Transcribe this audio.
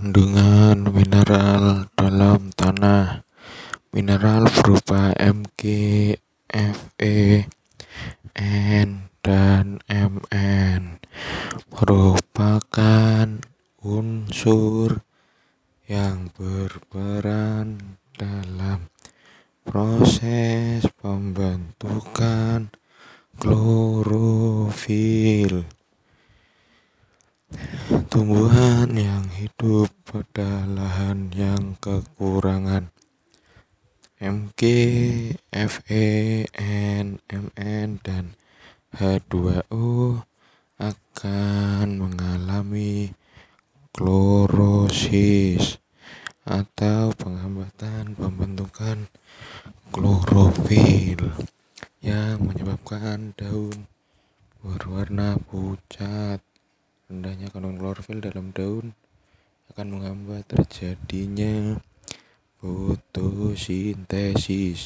kandungan mineral dalam tanah. Mineral berupa Mg, Fe, N, dan Mn merupakan unsur yang berperan dalam proses pembentukan klorofil. Tumbuhan yang hidup pada lahan yang kekurangan Mg, Fe, N, Mn, dan H2O akan mengalami klorosis atau penghambatan pembentukan klorofil yang menyebabkan daun berwarna pucat. Kandungan klorofil dalam daun akan menghambat terjadinya fotosintesis.